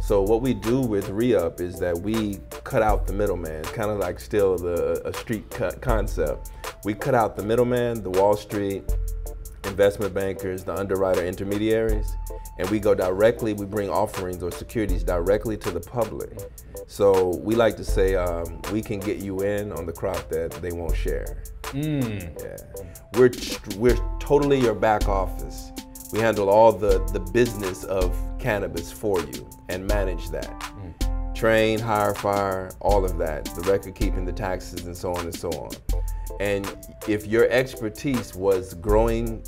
So what we do with re-up is that we cut out the middleman, kind of like still the a street cut concept. We cut out the middleman, the Wall Street investment bankers, the underwriter intermediaries, and we go directly, we bring offerings or securities directly to the public. So we like to say um, we can get you in on the crop that they won't share. Mm. Yeah. We're, we're totally your back office. We handle all the, the business of cannabis for you and manage that. Mm. Train, hire, fire, all of that, the record keeping, the taxes, and so on and so on. And if your expertise was growing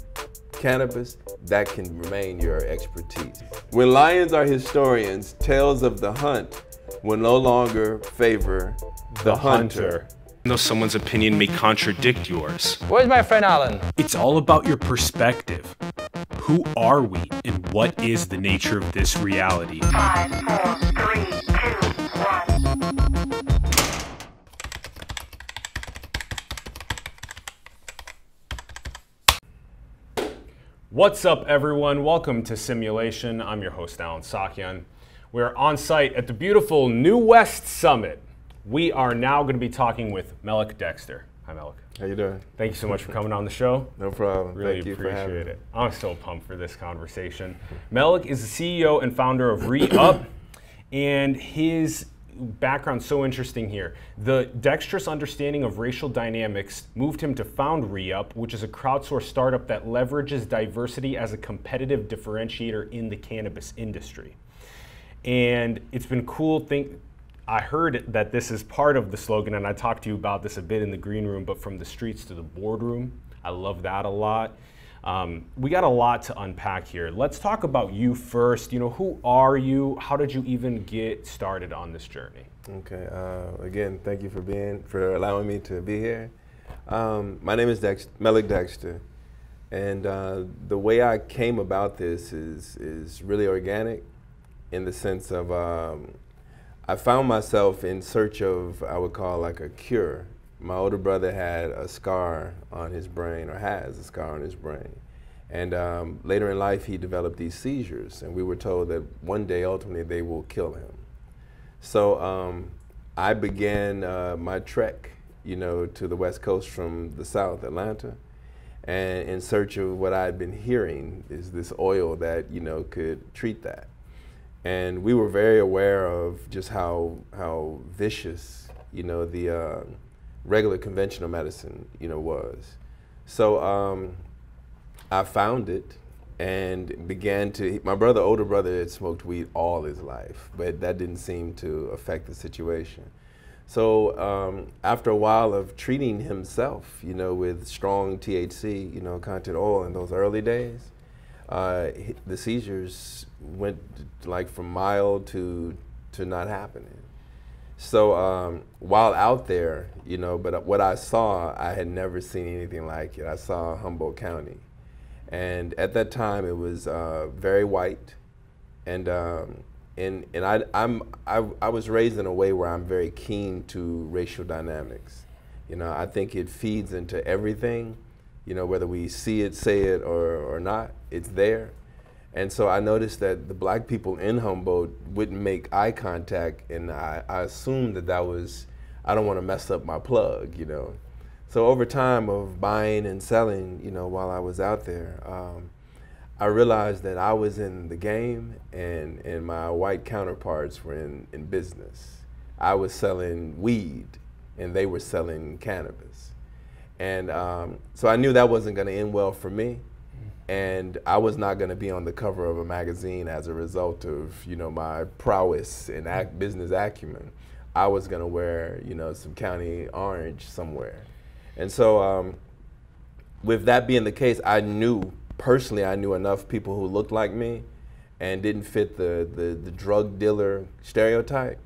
cannabis, that can remain your expertise. When lions are historians, tales of the hunt will no longer favor the, the hunter. hunter. Though someone's opinion may contradict yours. Where's my friend Alan? It's all about your perspective. Who are we and what is the nature of this reality? Five, four, three, two, one. What's up, everyone? Welcome to Simulation. I'm your host, Allen Saakyan. We're on site at the beautiful New West Summit. We are now going to be talking with Melik Dexter. Hi, Melik. How you doing? Thank you so much for coming on the show. No problem. Really Thank appreciate it. I'm so pumped for this conversation. Melik is the CEO and founder of Re-Up, and his background so interesting here. The dexterous understanding of racial dynamics moved him to found ReUp, which is a crowdsourced startup that leverages diversity as a competitive differentiator in the cannabis industry. And it's been cool think I heard that this is part of the slogan and I talked to you about this a bit in the green room, but from the streets to the boardroom. I love that a lot. Um, we got a lot to unpack here. Let's talk about you first. You know, who are you? How did you even get started on this journey? Okay. Uh, again, thank you for being for allowing me to be here. Um, my name is Dex- Melik Dexter, and uh, the way I came about this is is really organic, in the sense of um, I found myself in search of I would call like a cure my older brother had a scar on his brain, or has a scar on his brain. And um, later in life, he developed these seizures, and we were told that one day, ultimately, they will kill him. So um, I began uh, my trek, you know, to the West Coast from the South, Atlanta, and in search of what I had been hearing is this oil that you know could treat that. And we were very aware of just how how vicious, you know, the uh, regular conventional medicine, you know, was. So um, I found it and began to. My brother, older brother, had smoked weed all his life, but that didn't seem to affect the situation. So um, after a while of treating himself, you know, with strong THC, you know, content oil in those early days, uh, the seizures went like from mild to to not happening. So um, while out there, you know, but what I saw, I had never seen anything like it. I saw Humboldt County, and at that time it was uh, very white, and um, and and I I'm I, I was raised in a way where I'm very keen to racial dynamics. You know, I think it feeds into everything. You know, whether we see it, say it, or or not, it's there. And so I noticed that the black people in Humboldt wouldn't make eye contact, and I, I assumed that that was, I don't want to mess up my plug, you know. So over time of buying and selling, you know, while I was out there, um, I realized that I was in the game and, and my white counterparts were in, in business. I was selling weed and they were selling cannabis. And um, so I knew that wasn't going to end well for me and I was not going to be on the cover of a magazine as a result of you know my prowess and ac- business acumen. I was going to wear you know some county orange somewhere, and so um, with that being the case, I knew personally I knew enough people who looked like me and didn't fit the the, the drug dealer stereotype.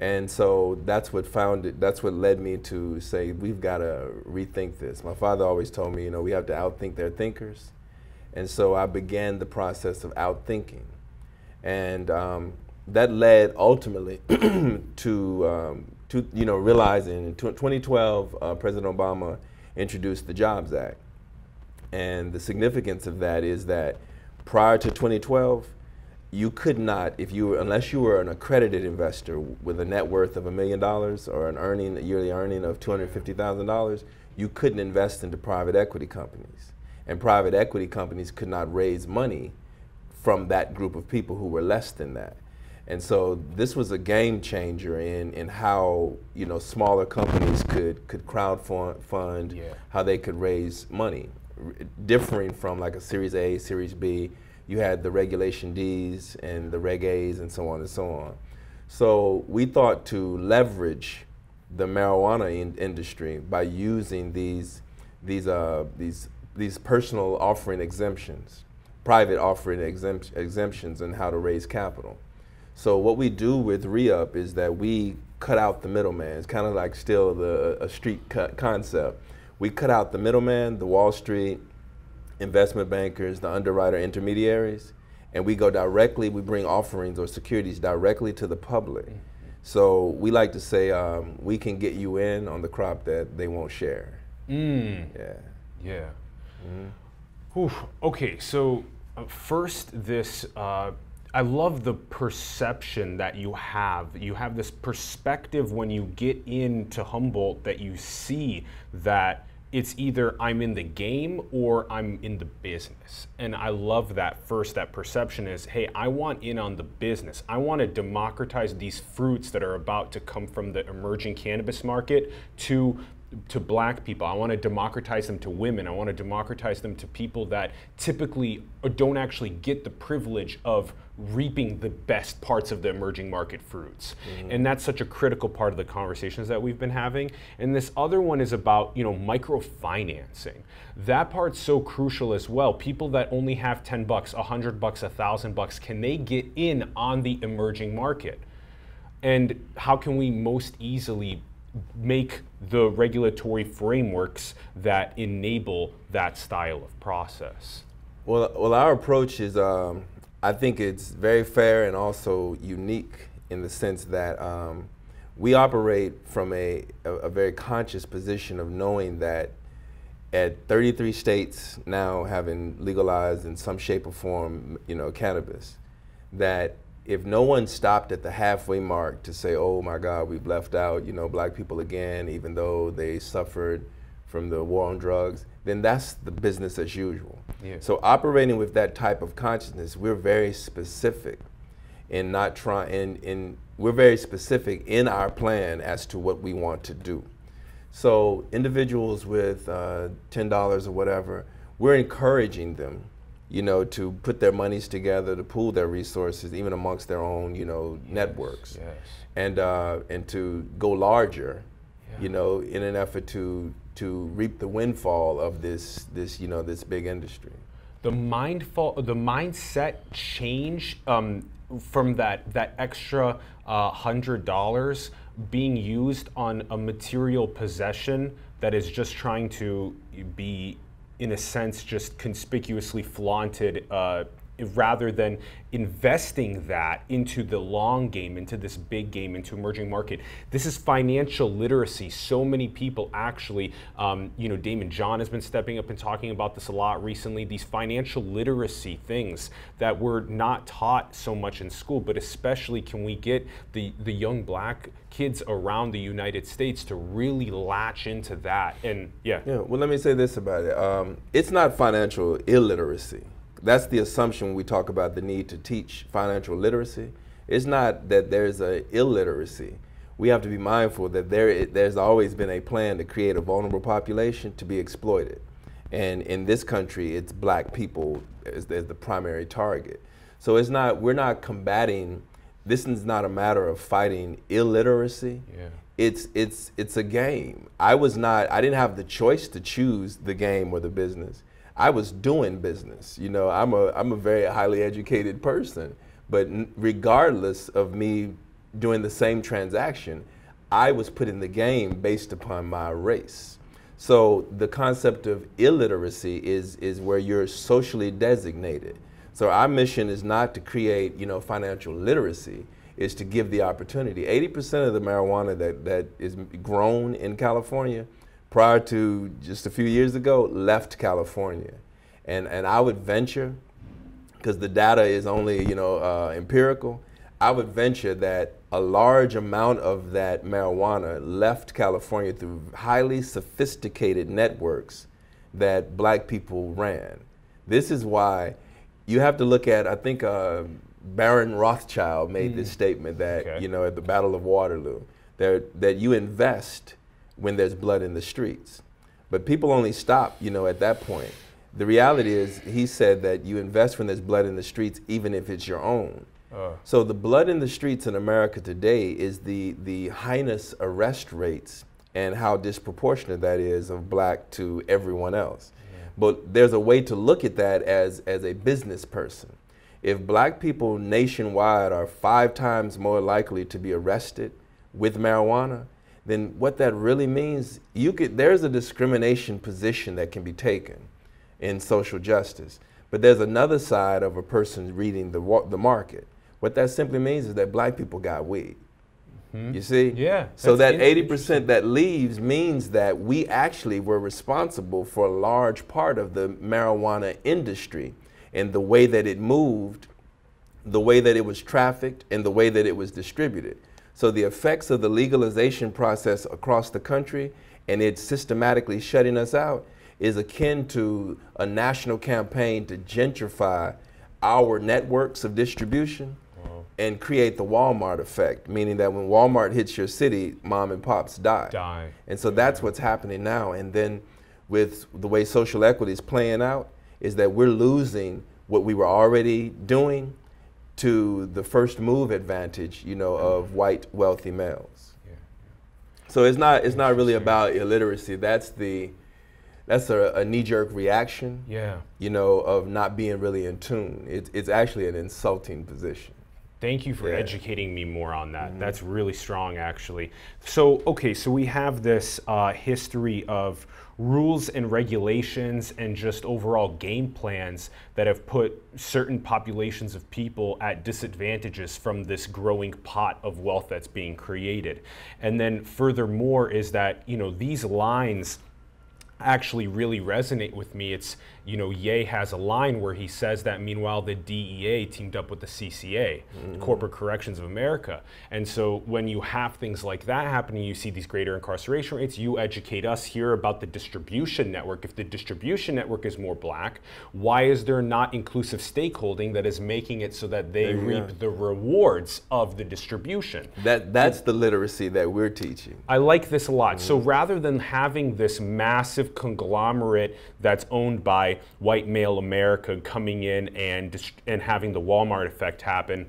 And so that's what found it, that's what led me to say we've got to rethink this. My father always told me, you know, we have to outthink their thinkers. And so I began the process of outthinking. And um, that led ultimately to, um, to, you know, realizing in 2012, uh, President Obama introduced the Jobs Act. And the significance of that is that prior to 2012, you could not, if you were, unless you were an accredited investor with a net worth of a million dollars or an earning, a yearly earning of $250,000, you couldn't invest into private equity companies. And private equity companies could not raise money from that group of people who were less than that. And so this was a game changer in, in how you know smaller companies could could crowd fund, Yeah. how they could raise money, R- differing from like a Series A, Series B. You had the Regulation Ds and the Reg As and so on and so on. So we thought to leverage the marijuana in- industry by using these these uh, these these personal offering exemptions, private offering exempt- exemptions, and how to raise capital. So what we do with re-up is that we cut out the middleman. It's kind of like still the a street cut concept. We cut out the middleman, the Wall Street investment bankers, the underwriter intermediaries, and we go directly. We bring offerings or securities directly to the public. So we like to say um, we can get you in on the crop that they won't share. Mm. Yeah. Yeah. Mm-hmm. Oof. Okay, so uh, first, this uh, I love the perception that you have. You have this perspective when you get into Humboldt that you see that it's either I'm in the game or I'm in the business. And I love that first, that perception is hey, I want in on the business. I want to democratize these fruits that are about to come from the emerging cannabis market to to black people. I want to democratize them to women. I want to democratize them to people that typically uh, don't actually get the privilege of reaping the best parts of the emerging market fruits. Mm-hmm. And that's such a critical part of the conversations that we've been having. And this other one is about, you know, microfinancing. That part's so crucial as well. People that only have 10 bucks, 100 bucks, 1000 bucks, can they get in on the emerging market? and how can we most easily make the regulatory frameworks that enable that style of process? Well, well, our approach is, um, I think it's very fair and also unique in the sense that um, we operate from a, a, a very conscious position of knowing that at 33 states now having legalized in some shape or form, you know, cannabis, that if no one stopped at the halfway mark to say, oh my God, we've left out, you know, black people again, even though they suffered from the war on drugs, then that's the business as usual. Yeah. So operating with that type of consciousness, we're very specific in not trying, in, in, we're very specific in our plan as to what we want to do. So individuals with uh, ten dollars or whatever, we're encouraging them, you know, to put their monies together, to pool their resources, even amongst their own, you know, networks, Yes. and uh, and to go larger, Yeah. you know, in an effort to to reap the windfall of this this you know this big industry. the mindful the mindset change um, from that that extra uh, hundred dollars being used on a material possession that is just trying to be in a sense just conspicuously flaunted uh, rather than investing that into the long game, into this big game, into emerging market. This is financial literacy. So many people actually, um, you know, Daymond John has been stepping up and talking about this a lot recently. These financial literacy things that were not taught so much in school, but especially can we get the the young black kids around the United States to really latch into that? And yeah, Yeah, well, let me say this about it. Um, it's not financial illiteracy. That's the assumption when we talk about the need to teach financial literacy. It's not that there's a illiteracy. We have to be mindful that there there's always been a plan to create a vulnerable population to be exploited. And in this country, it's black people as, as the primary target. So it's not, we're not combating, this is not a matter of fighting illiteracy Yeah. it's it's it's a game. I was not I didn't have the choice to choose the game or the business. I was doing business. You know, I'm a I'm a very highly educated person, but regardless of me doing the same transaction, I was put in the game based upon my race. So the concept of illiteracy is is where you're socially designated. So our mission is not to create, you know, financial literacy is to give the opportunity. 80% of the marijuana that, that is grown in California prior to just a few years ago left California. And, and I would venture, because the data is only you know uh, empirical. I would venture that a large amount of that marijuana left California through highly sophisticated networks that black people ran. This is why you have to look at, I think uh, Baron Rothschild made this statement that, Okay. you know, at the Battle of Waterloo, that, that you invest when there's blood in the streets. But people only stop, you know, at that point. The reality is, he said that you invest when there's blood in the streets, even if it's your own. Uh, So the blood in the streets in America today is the the heinous arrest rates and how disproportionate that is of black to everyone else. But there's a way to look at that as as a business person. If black people nationwide are five times more likely to be arrested with marijuana, then what that really means, you could there's a discrimination position that can be taken in social justice. But there's another side of a person reading the the market. What that simply means is that black people got weed. Mm-hmm. You see? Yeah, So that 80% that leaves means that we actually were responsible for a large part of the marijuana industry and the way that it moved, the way that it was trafficked, and the way that it was distributed. So the effects of the legalization process across the country and it's systematically shutting us out is akin to a national campaign to gentrify our networks of distribution and create the Walmart effect, meaning that when Walmart hits your city, mom and pops die. Die. And so that's what's happening now. And then with the way social equity is playing out, is that we're losing what we were already doing to the first move advantage, you know, of white wealthy males. So it's not it's not really about illiteracy. That's the that's a, a knee-jerk reaction, yeah. you know, of not being really in tune. It's it's actually an insulting position. Thank you for Yeah. educating me more on that. That's really strong, actually. So, okay, so we have this uh, history of rules and regulations and just overall game plans that have put certain populations of people at disadvantages from this growing pot of wealth that's being created. And then, furthermore, is that, you know, these lines actually really resonate with me. It's, you know, Ye has a line where he says that meanwhile the DEA teamed up with the CCA, the Corporate Corrections of America. And so when you have things like that happening, you see these greater incarceration rates, you educate us here about the distribution network. If the distribution network is more black, why is there not inclusive stakeholding that is making it so that they reap go. the rewards of the distribution? That that's the literacy that we're teaching. I like this a lot. So rather than having this massive conglomerate that's owned by white male America coming in and and having the Walmart effect happen,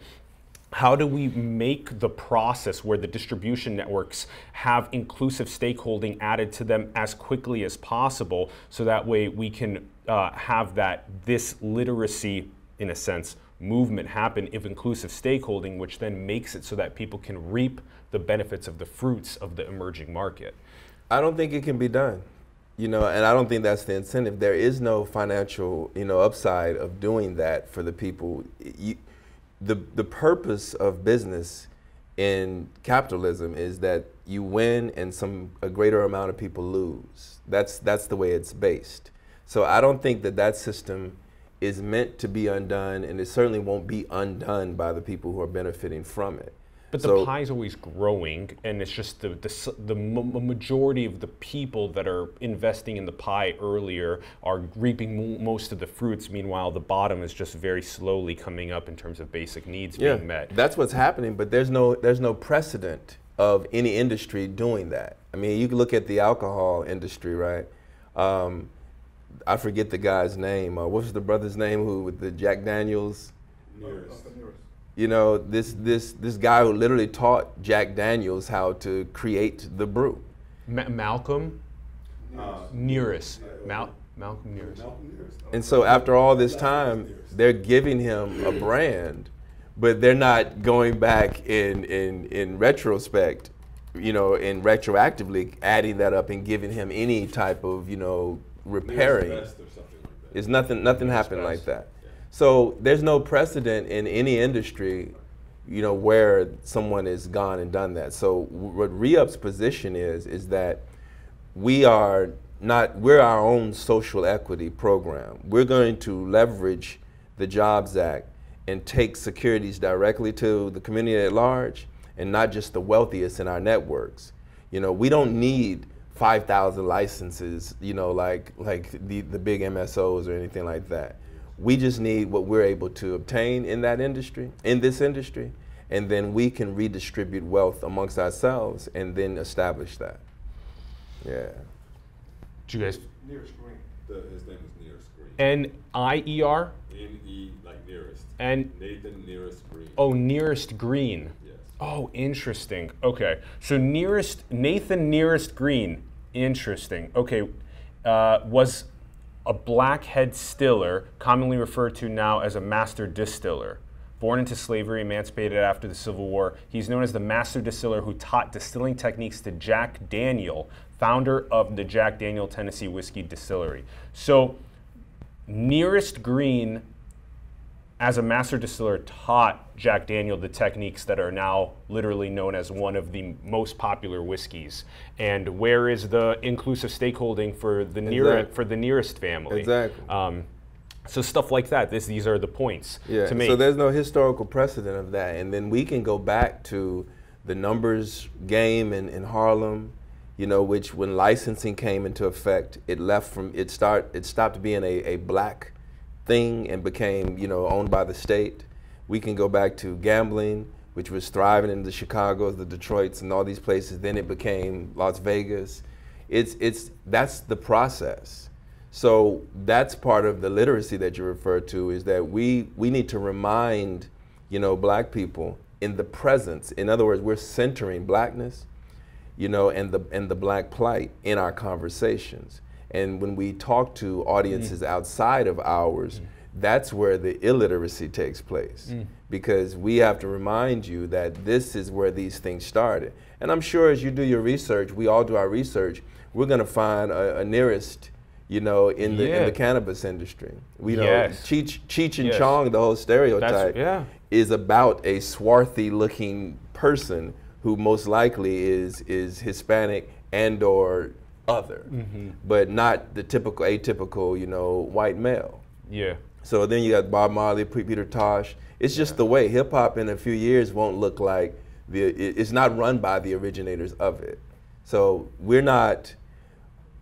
how do we make the process where the distribution networks have inclusive stakeholding added to them as quickly as possible so that way we can uh, have that this literacy in a sense movement happen of inclusive stakeholding which then makes it so that people can reap the benefits of the fruits of the emerging market I don't think it can be done. You know, and I don't think that's the incentive. There is no financial, you know, upside of doing that for the people. You, the the purpose of business in capitalism is that you win and some a greater amount of people lose. That's that's the way it's based. So I don't think that that system is meant to be undone, and it certainly won't be undone by the people who are benefiting from it. But the So- pie is always growing, and it's just the the, the m- m- majority of the people that are investing in the pie earlier are reaping mo- most of the fruits. Meanwhile, the bottom is just very slowly coming up in terms of basic needs yeah, being met. That's what's happening, but there's no there's no precedent of any industry doing that. I mean, you can look at the alcohol industry, right? Um, I forget the guy's name. Uh, what's the brother's name who with the Jack Daniels? You know, this this this guy who literally taught Jack Daniels how to create the brew. Ma- Malcolm Nearest. Mal- Malcolm Nearest. And so after all this time, they're giving him a brand, but they're not going back in in in retrospect, you know, and retroactively adding that up and giving him any type of you know repairing. It's nothing. Nothing happened like that. So there's no precedent in any industry, you know, where someone has gone and done that. So what Reup's position is is that we are not. We're our own social equity program. We're going to leverage the Jobs Act and take securities directly to the community at large and not just the wealthiest in our networks. You know, we don't need 5,000 licenses, you know, like, like the, the big MSOs or anything like that. We just need what we're able to obtain in that industry, in this industry, and then we can redistribute wealth amongst ourselves and then establish that. Yeah. Do you guys Nearest Green. The, his name is Nearest Green. N I E R N E like nearest. and Nathan Nearest Green. oh nearest green. Yes. Oh, interesting. Okay, so nearest Nathan nearest green. Interesting. Okay, uh, was a blackhead stiller, commonly referred to now as a master distiller. Born into slavery, emancipated after the Civil War, he's known as the master distiller who taught distilling techniques to Jack Daniel, founder of the Jack Daniel Tennessee Whiskey Distillery. So, nearest green as a master distiller, taught Jack Daniel the techniques that are now literally known as one of the most popular whiskeys. And where is the inclusive stakeholding for the near Exactly. for the nearest family? Exactly. Um, so stuff like that. This these are the points Yeah, to make. so there's no historical precedent of that. And then we can go back to the numbers game in, in Harlem, you know, which when licensing came into effect, it left from, it start, it stopped being a, a black thing and became, you know, owned by the state. We can go back to gambling, which was thriving in the Chicago's, the Detroits, and all these places. Then it became Las Vegas. It's, it's, that's the process. So that's part of the literacy that you refer to is that we, we need to remind, you know, black people in the presence. In other words, we're centering blackness, you know, and the, and the black plight in our conversations. And when we talk to audiences mm. outside of ours, mm. that's where the illiteracy takes place. Mm. Because we have to remind you that this is where these things started. And I'm sure as you do your research, we all do our research, we're going to find a, a nearest, you know, in the, in the cannabis industry. We know Yes. Cheech, Cheech and Yes. Chong, the whole stereotype, yeah. is about a swarthy looking person who most likely is is Hispanic and or other, Mm-hmm. but not the typical atypical, you know, white male. yeah. So then you got Bob Marley, Peter Tosh. It's just the way hip hop in a few years won't look like the. It's not run by the originators of it. So we're not.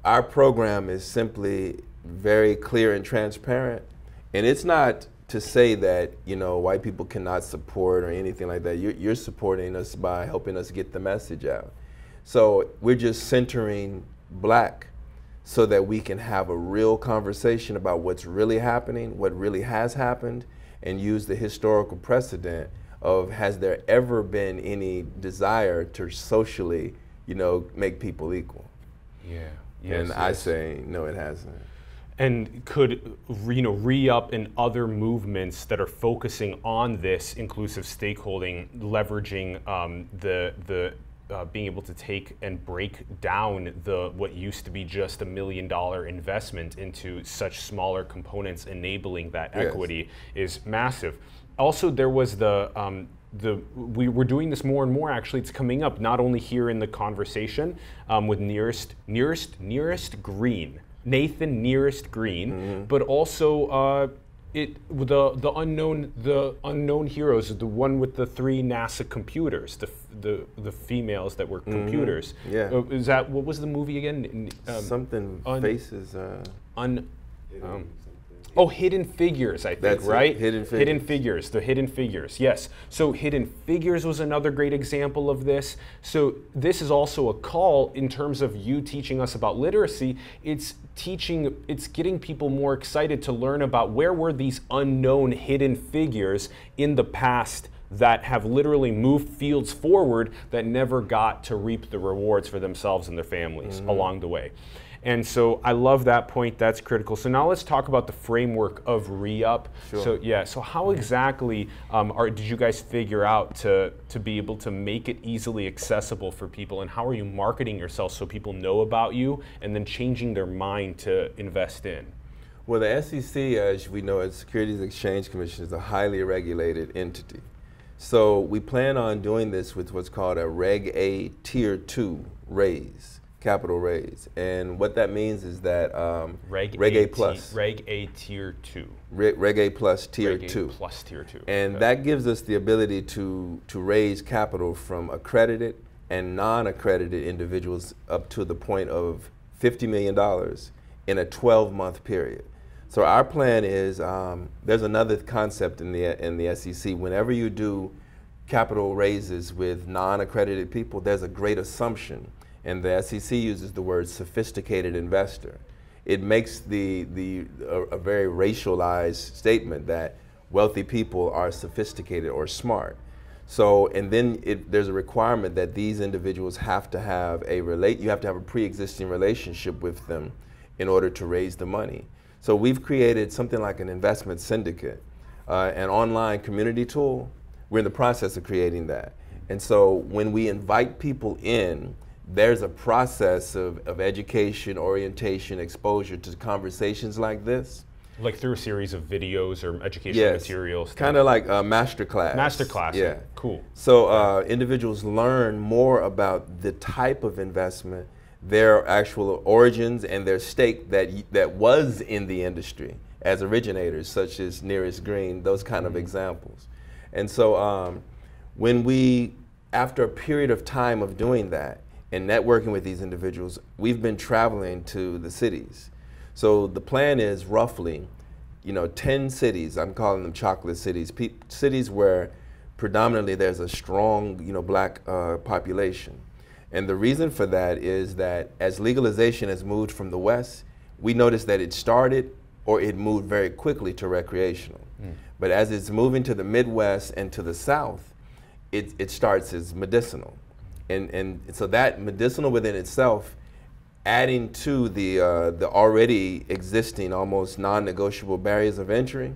Our program is simply very clear and transparent, and it's not to say that you know white people cannot support or anything like that. You're, you're supporting us by helping us get the message out. So we're just centering black so that we can have a real conversation about what's really happening, what really has happened, and use the historical precedent of has there ever been any desire to socially, you know, make people equal? Yeah. and Yes, I say no, it hasn't. and could you know re-up in other movements that are focusing on this inclusive stakeholding, leveraging um, the the uh, being able to take and break down the what used to be just a million dollar investment into such smaller components, enabling that Yes. equity is massive. Also, there was the um, the we were doing this more and more. Actually, it's coming up not only here in the conversation um, with nearest nearest nearest green Nathan nearest green, but also uh, it the the unknown the unknown heroes, the one with the three NASA computers, the the the females that were computers. Yeah. Uh, is that what was the movie again? Um, Something un- faces. Uh, un, um. Oh, Hidden Figures, I think, That's right? Hidden Hidden Figures. Figures, the Hidden Figures, yes. So, Hidden Figures was another great example of this. So, this is also a call in terms of you teaching us about literacy. It's teaching, it's getting people more excited to learn about where were these unknown hidden figures in the past that have literally moved fields forward that never got to reap the rewards for themselves and their families Mm-hmm. along the way. And so I love that point. That's critical. So now let's talk about the framework of re-up. Sure. So yeah. So how exactly um, are, did you guys figure out to to be able to make it easily accessible for people? And how are you marketing yourself so people know about you and then changing their mind to invest in? Well, the SEC, as we know, as Securities Exchange Commission, is a highly regulated entity. So we plan on doing this with what's called a Reg A Tier 2 raise capital raise. And what that means is that um, Reg, Reg A, A plus, Reg A tier two. Reg, Reg A plus tier Reg A two. plus tier two. And Okay. that gives us the ability to, to raise capital from accredited and non accredited individuals up to the point of $50 million in a 12 month period. So our plan is um, there's another concept in the, in the SEC. Whenever you do capital raises with non accredited people, there's a great assumption. And the SEC uses the word sophisticated investor. It makes the, the, a, a very racialized statement that wealthy people are sophisticated or smart. So, and then it, there's a requirement that these individuals have to have a relate, you have to have a pre-existing relationship with them in order to raise the money. So we've created something like an investment syndicate, uh, an online community tool. We're in the process of creating that. And so when we invite people in, there's a process of, of education, orientation, exposure to conversations like this. like through a series of videos or educational materials. Kind of like a master class. Master class. Yeah. Cool. So uh, individuals learn more about the type of investment, their actual origins, and their stake that that was in the industry as originators, such as Nearest Green, those kind of examples. And so um, when we, after a period of time of doing that and networking with these individuals, we've been traveling to the cities. So the plan is roughly, you know, 10 cities, I'm calling them chocolate cities, cities where predominantly there's a strong, you know, black uh, population. And the reason for that is that as legalization has moved from the West, we noticed that it started or it moved very quickly to recreational. But as it's moving to the Midwest and to the South, it, it starts as medicinal. And, and so that medicinal within itself, adding to the, uh, the already existing almost non-negotiable barriers of entry,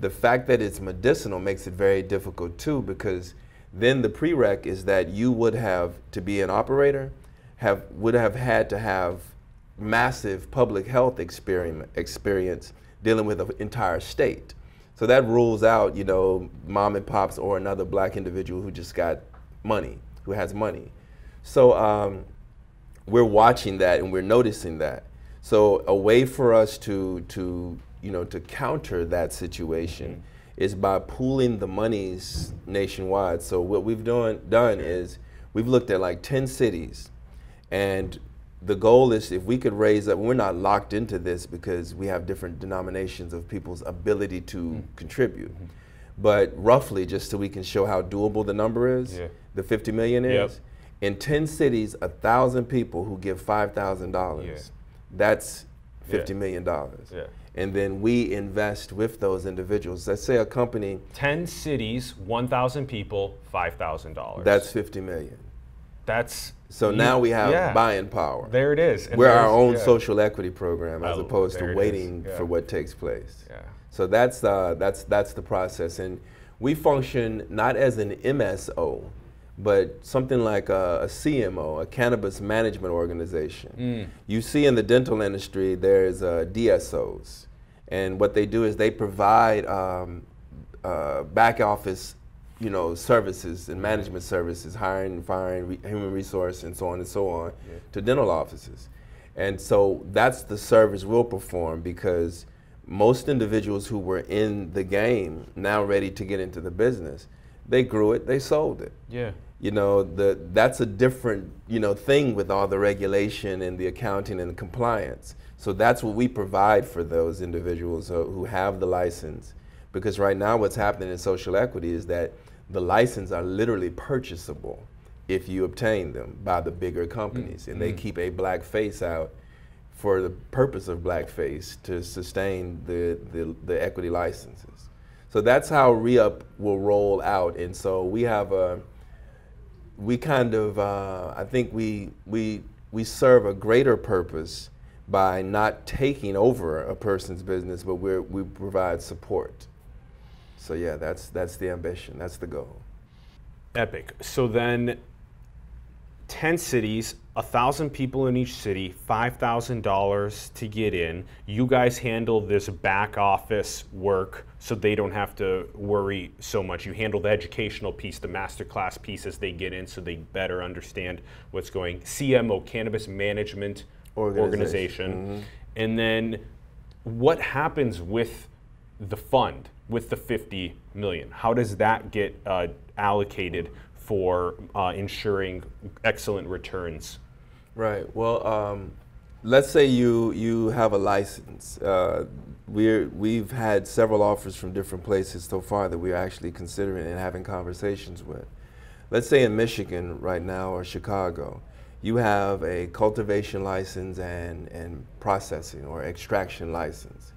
the fact that it's medicinal makes it very difficult too because then the prereq is that you would have to be an operator have would have had to have massive public health experience dealing with an entire state. So that rules out you know mom and pops or another black individual who just got money who has money. So um, we're watching that and we're noticing that. So a way for us to to you know to counter that situation is by pooling the monies nationwide. So what we've done done is we've looked at like 10 cities and the goal is if we could raise up, we're not locked into this because we have different denominations of people's ability to mm-hmm. contribute. Mm-hmm. But roughly, just so we can show how doable the number is, Yeah. the 50 million is. Yep. In 10 cities, a thousand people who give $5,000, Yeah. that's fifty Yeah. million dollars. And then we invest with those individuals. Let's say a company, 10 cities, 1,000 people, $5,000. that's 50 million. That's So you- now we have yeah. buying power. There it is. And We're our own yeah. social equity program as Oh, opposed to waiting Yeah. for what takes place. Yeah. So that's uh, that's that's the process, and we function not as an MSO, but something like a, a CMO, a cannabis management organization. Mm. You see in the dental industry, there's uh, DSOs, and what they do is they provide um, uh, back office, you know, services and management services, hiring, and firing, re- human resource, and so on and so on, to dental offices. And so that's the service we'll perform because most individuals who were in the game, now ready to get into the business, they grew it, they sold it. Yeah. You know, the, that's a different, you know, thing with all the regulation and the accounting and the compliance. So that's what we provide for those individuals uh, who have the license. Because right now what's happening in social equity is that the license are literally purchasable if you obtain them by the bigger companies. And they keep a black face out for the purpose of blackface to sustain the, the, the equity licenses. So that's how re-up will roll out. And so we have a, we kind of, uh, I think we, we, we serve a greater purpose by not taking over a person's business, but we're, we provide support. So yeah, that's, that's the ambition, that's the goal. Epic. So then, 10 cities, a thousand people in each city, five thousand dollars to get in. You guys handle this back office work, so they don't have to worry so much. You handle the educational piece, the masterclass piece as they get in, so they better understand what's going. CMO, Cannabis Management Organization. Organization, and then what happens with the fund with the 50 million? How does that get uh, allocated for uh, ensuring excellent returns? Right. Well, um, let's say you you have a license. Uh, we're we've had several offers from different places so far that we're actually considering and having conversations with. Let's say in Michigan right now or Chicago, you have a cultivation license and and processing or extraction license.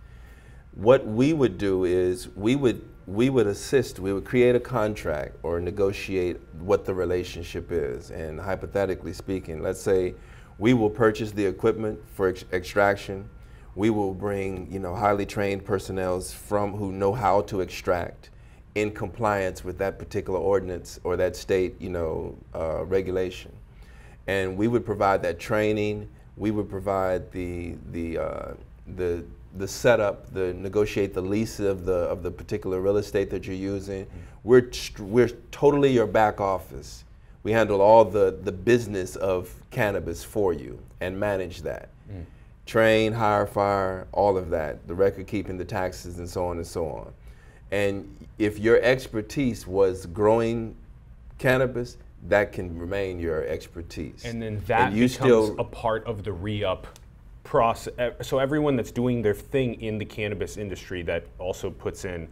What we would do is we would we would assist, we would create a contract or negotiate what the relationship is. And hypothetically speaking, let's say we will purchase the equipment for ex- extraction. We will bring, you know, highly trained personnel from who know how to extract in compliance with that particular ordinance or that state, you know, uh, regulation. And we would provide that training. We would provide the the uh, the the setup, the negotiate the lease of the of the particular real estate that you're using. We're tr- we're totally your back office. We handle all the the business of cannabis for you and manage that. Mm. Train, hire, fire, all of that. The record keeping, the taxes, and so on and so on. And if your expertise was growing cannabis, that can remain your expertise. And then that you becomes still- a part of the re-up process. So everyone that's doing their thing in the cannabis industry that also puts in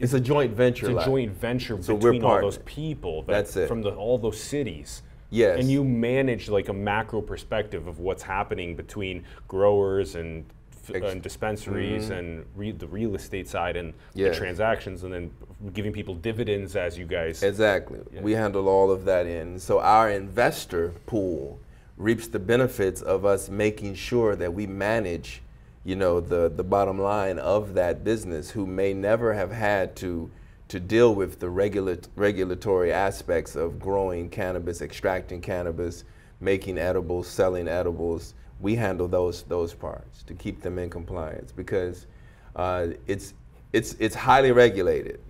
It's a joint venture. it's a like- joint venture So between all those people that, That's it. from the, all those cities. Yes. And you manage like a macro perspective of what's happening between growers and, and dispensaries mm-hmm. and re- the real estate side and the transactions, and then giving people dividends as you guys. Exactly. We handle all of that in. So our investor pool reaps the benefits of us making sure that we manage, you know, the, the bottom line of that business who may never have had to to deal with the regula- regulatory aspects of growing cannabis, extracting cannabis, making edibles, selling edibles. We handle those those parts to keep them in compliance because uh, it's it's it's highly regulated.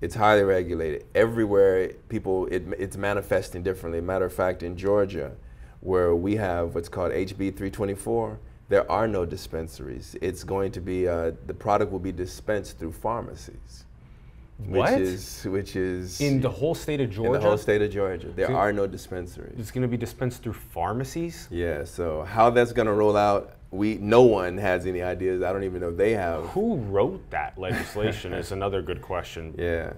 It's highly regulated. Everywhere, people, it, it's manifesting differently. Matter of fact, in Georgia, where we have what's called HB 324, there are no dispensaries. It's going to be, uh, the product will be dispensed through pharmacies. What? Which is, which is in the whole state of Georgia, in the whole state of Georgia. There So- are no dispensaries. it's going to be dispensed through pharmacies. Yeah, so how that's going to roll out, we no one has any ideas. I don't even know if they have. Who wrote that legislation is another good question. Yeah.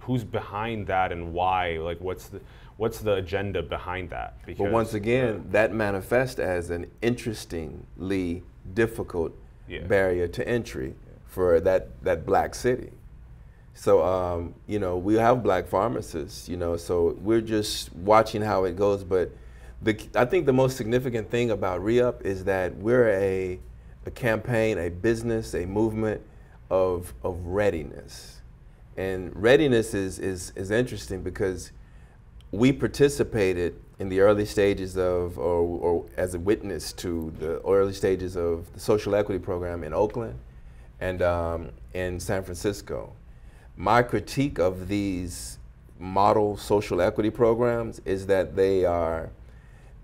Who's behind that and why? Like, what's the what's the agenda behind that? Because But once again, that manifests as an interestingly difficult Yeah. barrier to entry for that, that black city. So, um, you know, we have black pharmacists, you know, so we're just watching how it goes. But the, I think the most significant thing about ReUp is that we're a, a campaign, a business, a movement of, of readiness. And readiness is, is, is interesting because we participated in the early stages of, or, or as a witness to the early stages of the social equity program in Oakland and um, in San Francisco. My critique of these model social equity programs is that they are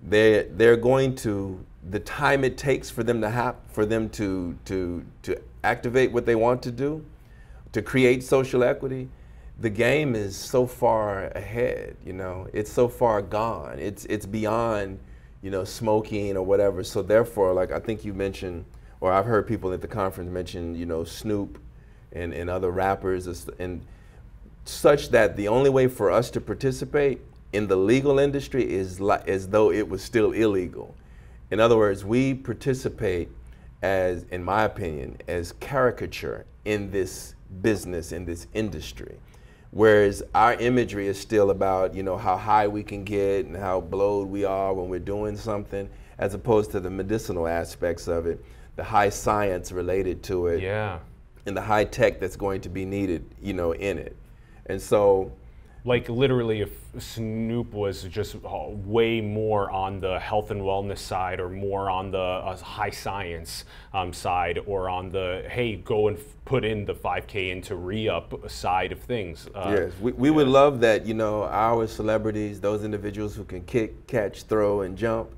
they they're going to the time it takes for them to hap- for them to to to activate what they want to do to create social equity the game is so far ahead you know it's so far gone it's it's beyond you know smoking or whatever so therefore like i think you mentioned or i've heard people at the conference mention you know snoop and, and other rappers and such that the only way for us to participate in the legal industry is as though it was still illegal. In other words, we participate as, in my opinion, as caricature in this business, in this industry. Whereas our imagery is still about, you know, how high we can get and how blowed we are when we're doing something, as opposed to the medicinal aspects of it, the high science related to it Yeah. and the high tech that's going to be needed, you know, in it. And so Like literally, if Snoop was just uh, way more on the health and wellness side, or more on the uh, high science um, side, or on the hey, go and f- put in the 5K into re-up side of things. Uh, Yes, we, we would love that, you know, our celebrities, those individuals who can kick, catch, throw, and jump,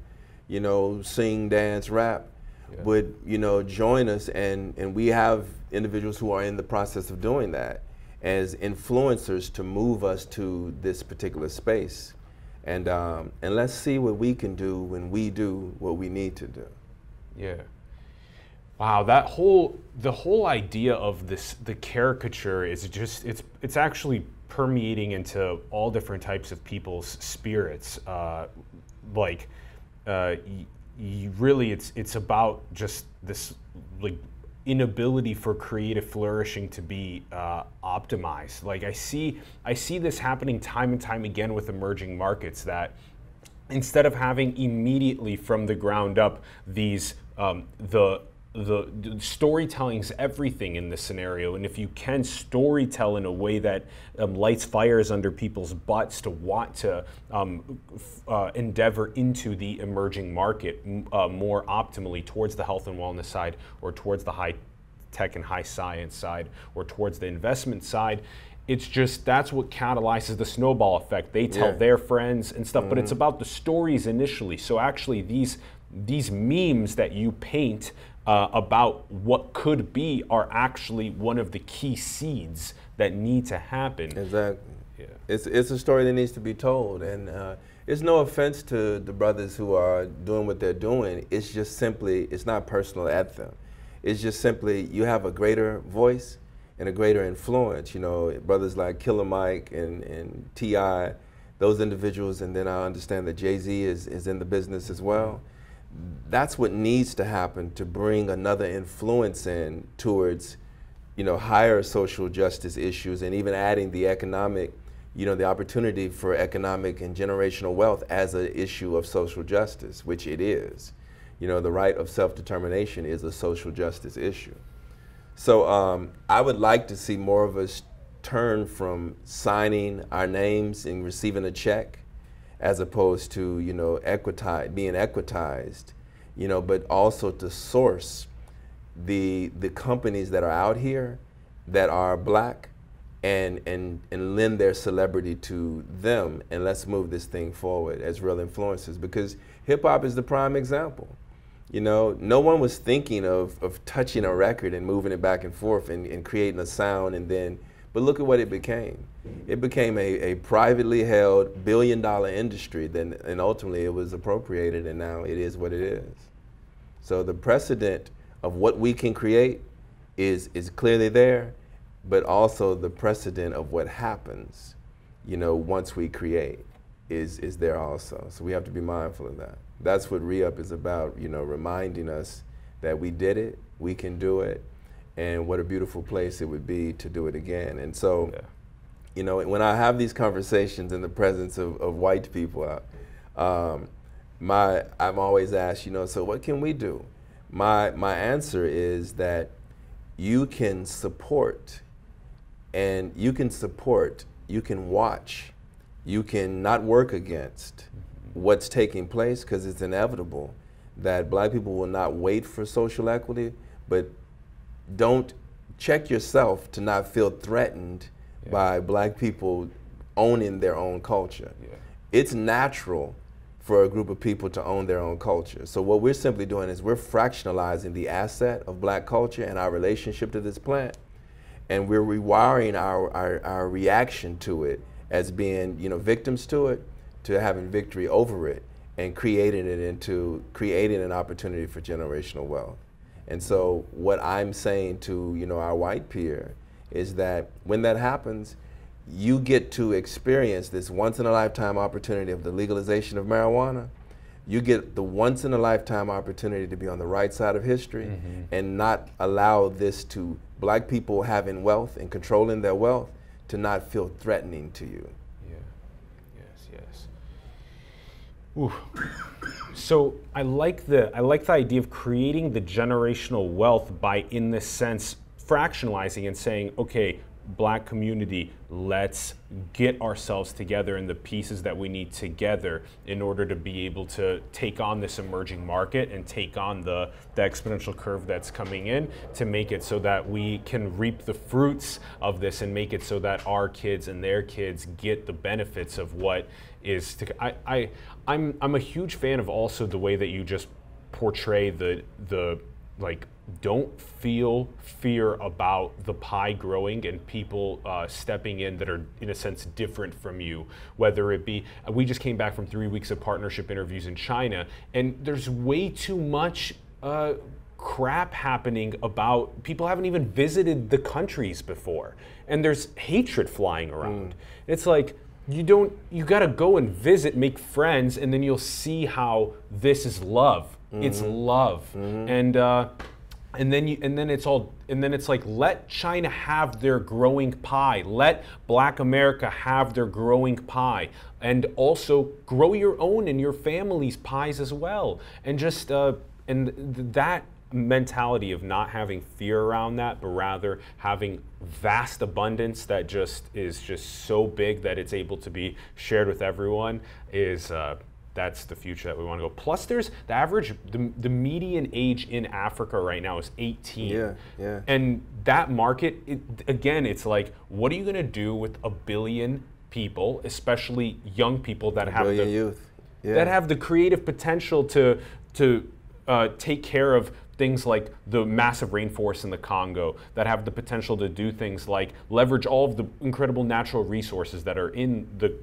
you know, sing, dance, rap, would, you know, join us. And, and we have individuals who are in the process of doing that as influencers to move us to this particular space. And, um, and let's see what we can do when we do what we need to do. Yeah. Wow, that whole the whole idea of this the caricature is just it's it's actually permeating into all different types of people's spirits. Uh, like, uh, really, it's it's about just this like inability for creative flourishing to be uh, optimized. Like I see I see this happening time and time again with emerging markets that instead of having immediately from the ground up these um, the the, the storytelling is everything in this scenario, and if you can storytell in a way that um, lights fires under people's butts to want to um, f- uh, endeavor into the emerging market m- uh, more optimally towards the health and wellness side, or towards the high tech and high science side, or towards the investment side, it's just that's what catalyzes the snowball effect. They tell Yeah. their friends and stuff, but it's about the stories initially. So actually, these these memes that you paint uh, about what could be are actually one of the key seeds that need to happen. Exactly. Yeah. It's it's a story that needs to be told, and uh, it's no offense to the brothers who are doing what they're doing. It's just simply it's not personal at them. It's just simply you have a greater voice and a greater influence. You know, brothers like Killer Mike and and T.I., those individuals, and then I understand that Jay Z is is in the business as well. That's what needs to happen to bring another influence in towards you know, higher social justice issues and even adding the economic, you know, the opportunity for economic and generational wealth as an issue of social justice, which it is. You know, the right of self-determination is a social justice issue. So um, I would like to see more of us turn from signing our names and receiving a check as opposed to, you know, equitize, being equitized, you know, but also to source the the companies that are out here that are black and and and lend their celebrity to them and let's move this thing forward as real influencers because hip hop is the prime example. You know, no one was thinking of, of touching a record and moving it back and forth and, and creating a sound and then but look at what it became. It became a, a privately held billion dollar industry then and ultimately it was appropriated and now it is what it is. So the precedent of what we can create is is clearly there, but also the precedent of what happens, you know, once we create is is there also. So we have to be mindful of that. That's what re-up is about, you know, reminding us that we did it, we can do it, and what a beautiful place it would be to do it again. And so Yeah. You know, when I have these conversations in the presence of, of white people, um, my I'm always asked, you know, so what can we do? My my answer is that you can support, and you can support, you can watch, you can not work against what's taking place because it's inevitable that black people will not wait for social equity, but don't check yourself to not feel threatened Yeah. by black people owning their own culture. Yeah. It's natural for a group of people to own their own culture. So what we're simply doing is we're fractionalizing the asset of black culture and our relationship to this plant. And we're rewiring our, our, our reaction to it as being, you know, victims to it, to having victory over it and creating it into creating an opportunity for generational wealth. And so what I'm saying to, you know, our white peer is that when that happens, you get to experience this once in a lifetime opportunity of the legalization of marijuana. You get the once in a lifetime opportunity to be on the right side of history mm-hmm. and not allow this to black people having wealth and controlling their wealth to not feel threatening to you. Yeah. Yes. Yes. Ooh. So I like the I like the idea of creating the generational wealth by, in this sense, fractionalizing and saying, okay, black community, let's get ourselves together and the pieces that we need together in order to be able to take on this emerging market and take on the, the exponential curve that's coming in to make it so that we can reap the fruits of this and make it so that our kids and their kids get the benefits of what is to I, I I'm I'm a huge fan of also the way that you just portray the the like don't feel fear about the pie growing and people uh, stepping in that are in a sense different from you. Whether it be uh, we just came back from three weeks of partnership interviews in china and there's way too much uh, crap happening about people haven't even visited the countries before and there's hatred flying around. It's like you don't you got to go and visit make friends and then you'll see how this is love. It's love. And uh, and then you and then it's all and then it's like let china have their growing pie. Let black america have their growing pie. And also grow your own and your family's pies as well. And just uh, and th- that mentality of not having fear around that but rather having vast abundance that just is just so big that it's able to be shared with everyone is uh, that's the future that we want to go plus there's the average the, the median age in africa right now is 18 Yeah, yeah. and that market it, again it's like what are you going to do with a billion people especially young people that have the youth. Yeah. that have the creative potential to to uh, take care of things like the massive rainforests in the Congo, that have the potential to do things like leverage all of the incredible natural resources that are in the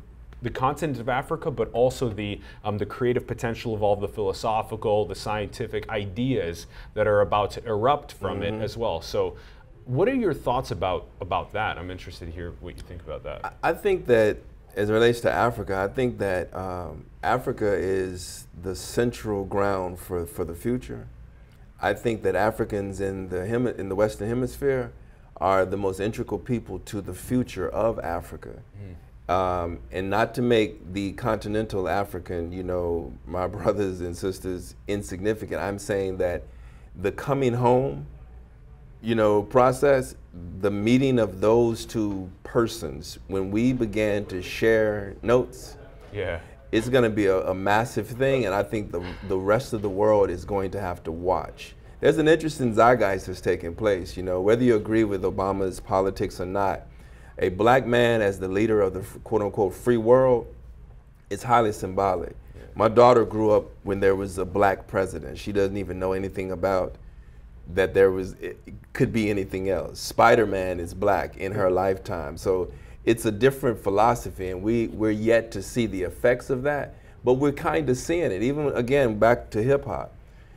the continent of Africa, but also the um, the creative potential of all the philosophical, the scientific ideas that are about to erupt from it as well. So, what are your thoughts about about that? I'm interested to hear what you think about that. I think that as it relates to Africa, I think that um, Africa is the central ground for, for the future. I think that Africans in the hemi- in the Western Hemisphere are the most integral people to the future of Africa. Um, and not to make the continental African, you know, my brothers and sisters insignificant. I'm saying that the coming home you know, process, the meeting of those two persons, when we began to share notes, Yeah. it's going to be a, a massive thing, and I think the, the rest of the world is going to have to watch. There's an interesting zeitgeist that's taking place, you know, whether you agree with Obama's politics or not, a black man as the leader of the quote unquote free world is highly symbolic. My daughter grew up when there was a black president. She doesn't even know anything about that there was it could be anything else. Spider-Man is black in her lifetime. So it's a different philosophy and we we're yet to see the effects of that, but we're kind of seeing it. Even again back to hip hop.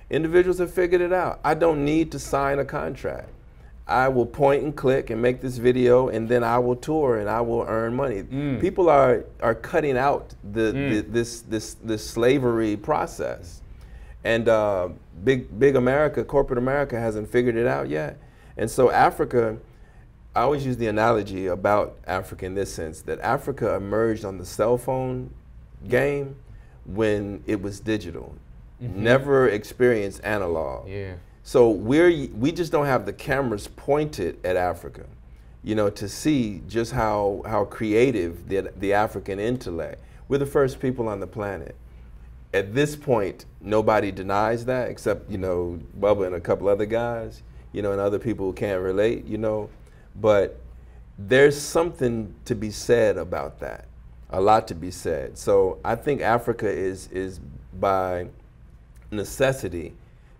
Individuals have figured it out. I don't need to sign a contract. I will point and click and make this video, and then I will tour and I will earn money. Mm. People are are cutting out the, mm. the this this this slavery process, and uh, big big America, corporate America hasn't figured it out yet. And so Africa, I always use the analogy about Africa in this sense that Africa emerged on the cell phone game when it was digital, mm-hmm. never experienced analog. Yeah. So we're we just don't have the cameras pointed at Africa, you know, to see just how how creative the the African intellect. We're the first people on the planet. At this point, nobody denies that except you know Bubba and a couple other guys, you know, and other people who can't relate, you know. But there's something to be said about that, a lot to be said. So I think Africa is is by necessity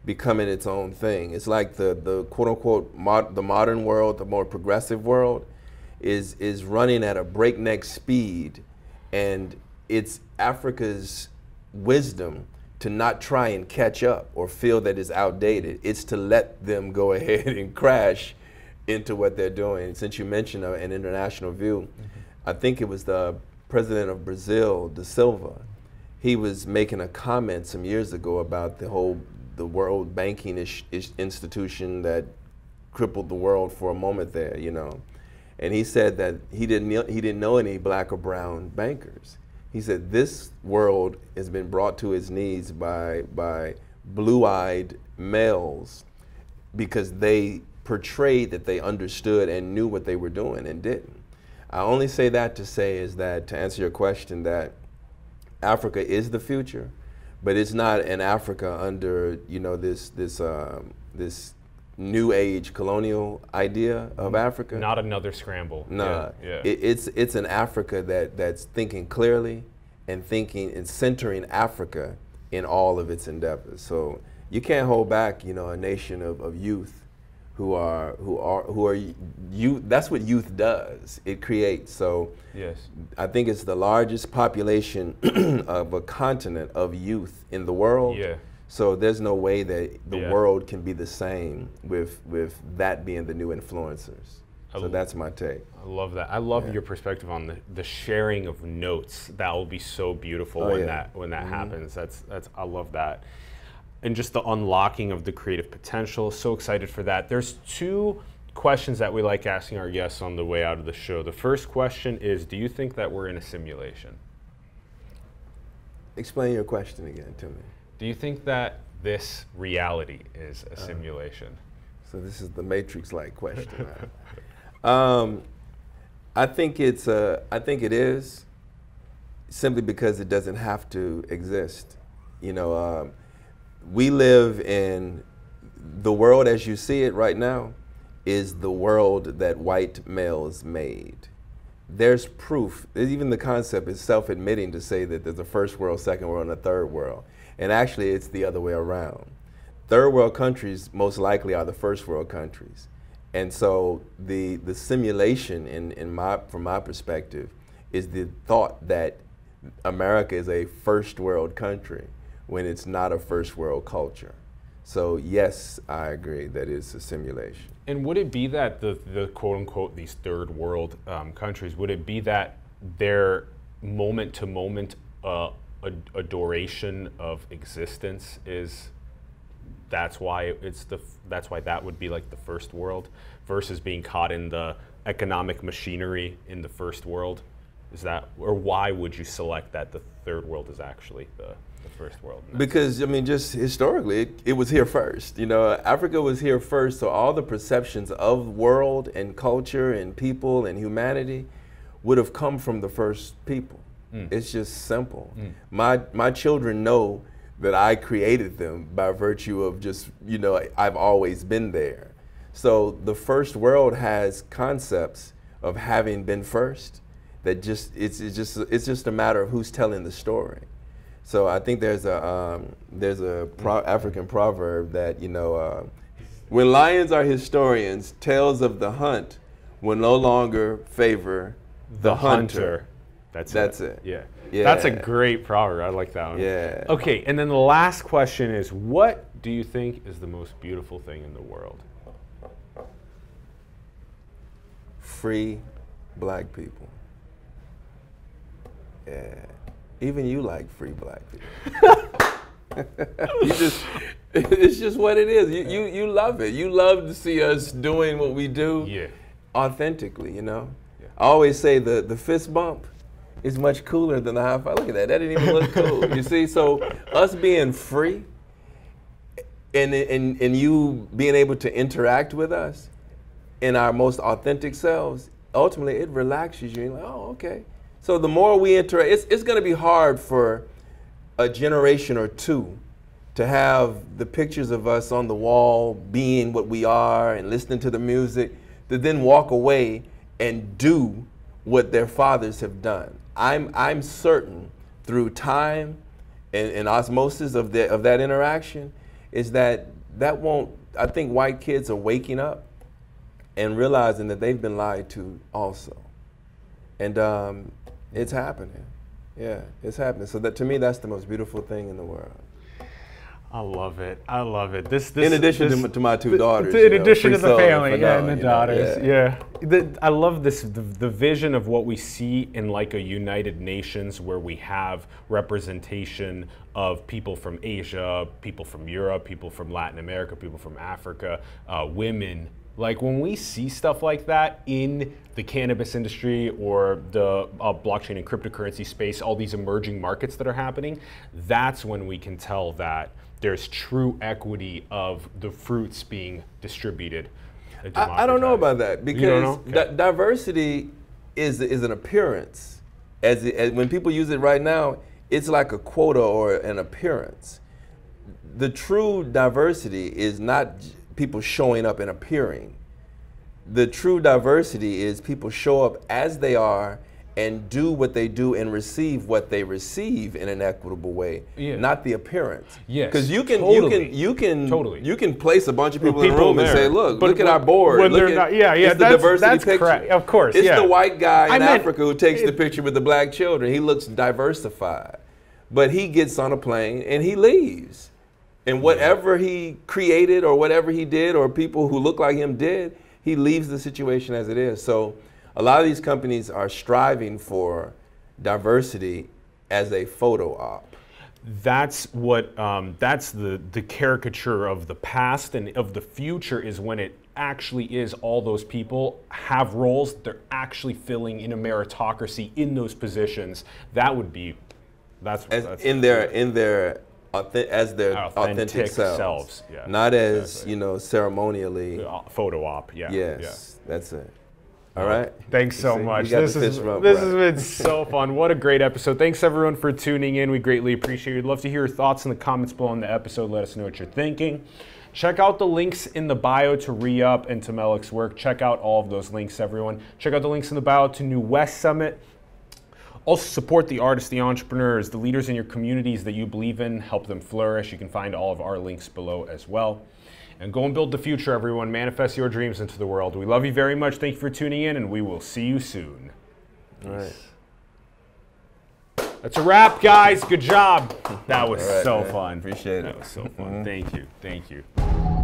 becoming its own thing. It's like the the quote unquote mod, the modern world, the more progressive world, is is running at a breakneck speed, and it's Africa's wisdom to not try and catch up or feel that it's outdated. It's to let them go ahead and crash into what they're doing. Since you mentioned uh, an international view, I think it was the president of Brazil, Da Silva. He was making a comment some years ago about the whole the world banking ish, ish institution that crippled the world for a moment there, you know. And he said that he didn't he didn't know any black or brown bankers. He said this world has been brought to its knees by by blue-eyed males because they portrayed that they understood and knew what they were doing and didn't. I only say that to say is that to answer your question that Africa is the future, but it's not an Africa under you know this this um, this new age colonial idea of Africa. Not another scramble. Nah, Yeah. yeah. It, it's it's an Africa that that's thinking clearly and thinking and centering Africa in all of its endeavors. So you can't hold back, you know, a nation of, of youth who are who are who are you. That's what youth does. It creates. So yes. I think it's the largest population of a continent of youth in the world. Yeah. So there's no way that the Yeah. world can be the same with with that being the new influencers. I So that's my take. I love that. I love Yeah. your perspective on the, the sharing of notes. That will be so beautiful Oh, when yeah. that when that mm-hmm. happens. That's that's I love that. And just the unlocking of the creative potential. So excited for that. There's two questions that we like asking our guests on the way out of the show. The first question is Do you think that we're in a simulation? Explain your question again to me. Do you think that this reality is a simulation? So this is the Matrix-like question. um, I think it's uh, I think it is simply because it doesn't have to exist. You know, um, we live in the world as you see it right now is the world that white males made. There's proof. Even the concept is self-admitting to say that there's a first world, second world, and a third world. And actually, it's the other way around. Third world countries most likely are the first world countries. And so the, the simulation in, in my, from my perspective is the thought that America is a first world country when it's not a first world culture. So yes, I agree that it's a simulation. And would it be that the, the quote unquote these third world um, countries would it be that their moment to moment uh, of existence is that's why it's the that's why that would be like the first world versus being caught in the economic machinery in the first world is that or why would you select that the third world is actually the, the first world Because I mean, just historically, it, it was here first. You know, Africa was here first, so all the perceptions of world and culture and people and humanity would have come from the first people. Mm. It's just simple. Mm. My my children know that I created them by virtue of just you know I've always been there. So the first world has concepts of having been first. That just it's, it's just it's just a matter of who's telling the story. So I think there's a um, there's a pro- African proverb that you know uh, when lions are historians, tales of the hunt will no longer favor the, hunter. That's That's it. it. Yeah. Yeah. That's a great proverb. I like that one. Yeah. Okay, and then the last question is what do you think is the most beautiful thing in the world? Free black people. Yeah, even you like free black people. you just it's just what it is. You, you you love it. You love to see us doing what we do. Yeah. authentically, you know. Yeah. I always say the the fist bump is much cooler than the high five. Look at that. That didn't even look cool. You see, so us being free and and and you being able to interact with us in our most authentic selves, ultimately it relaxes you. You're like, oh, okay. So the more we interact, it's it's gonna be hard for a generation or two to have the pictures of us on the wall being what we are and listening to the music to then walk away and do what their fathers have done. I'm, I'm certain through time and, and osmosis of, the, of that interaction is that that won't, I think white kids are waking up and realizing that they've been lied to also. And um, it's happening. Yeah, it's happening. So that to me, that's the most beautiful thing in the world. I love it. I love it. This, this In addition this, to, to my two daughters. in know, addition to the family, and yeah, and the you know, daughters, yeah. The- I love this the, the vision of what we see in like a United Nations where we have representation of people from Asia, people from Europe, people from Latin America, people from Africa, uh, women. Like when we see stuff like that in the cannabis industry or the uh, blockchain and cryptocurrency space, all these emerging markets that are happening, that's when we can tell that there's true equity of the fruits being distributed. I, I don't know about that because know? di- diversity is is an appearance. As, it, as when people use it right now, it's like a quota or an appearance. The true diversity is not people showing up and appearing. The true diversity is people show up as they are and do what they do and receive what they receive in an equitable way, Yeah. not the appearance. Yes, because you can totally. you can you can Totally. you can place a bunch of people, in the people room and say, look, But look at our board. when look they're at, not- yeah, yeah, it's the that's- diversity that's picture. correct. Of course, It's yeah. the white guy I in meant- Africa who takes the picture with the black children. He looks diversified, but he gets on a plane and he leaves. And whatever he created or whatever he did or people who look like him did, he leaves the situation as it is. So a lot of these companies are striving for diversity as a photo op. that's what um, that's the the caricature of the past and of the future is when it actually is all those people have roles they're actually filling in a meritocracy in those positions that would be that's, as that's in their in their as their Authentic authentic, selves, selves, yeah, not as exactly. you know ceremonially. uh, photo op yeah yes, that's it. All right. Thanks so See, much. This is this right. has been so fun. What a great episode. Thanks everyone for tuning in. We greatly appreciate it. We'd love to hear your thoughts in the comments below on the episode. Let us know what you're thinking. Check out the links in the bio to re-up and to Melik's work. Check out all of those links, everyone. Check out the links in the bio to New West Summit. Also support the artists, the entrepreneurs, the leaders in your communities that you believe in. Help them flourish. You can find all of our links below as well. And go and build the future, everyone. Manifest your dreams into the world. We love you very much. Thank you for tuning in, and we will see you soon. All right. That's a wrap, guys. Good job. That was All right, so man. fun. Appreciate it. That was so fun. Mm-hmm. Thank you. Thank you.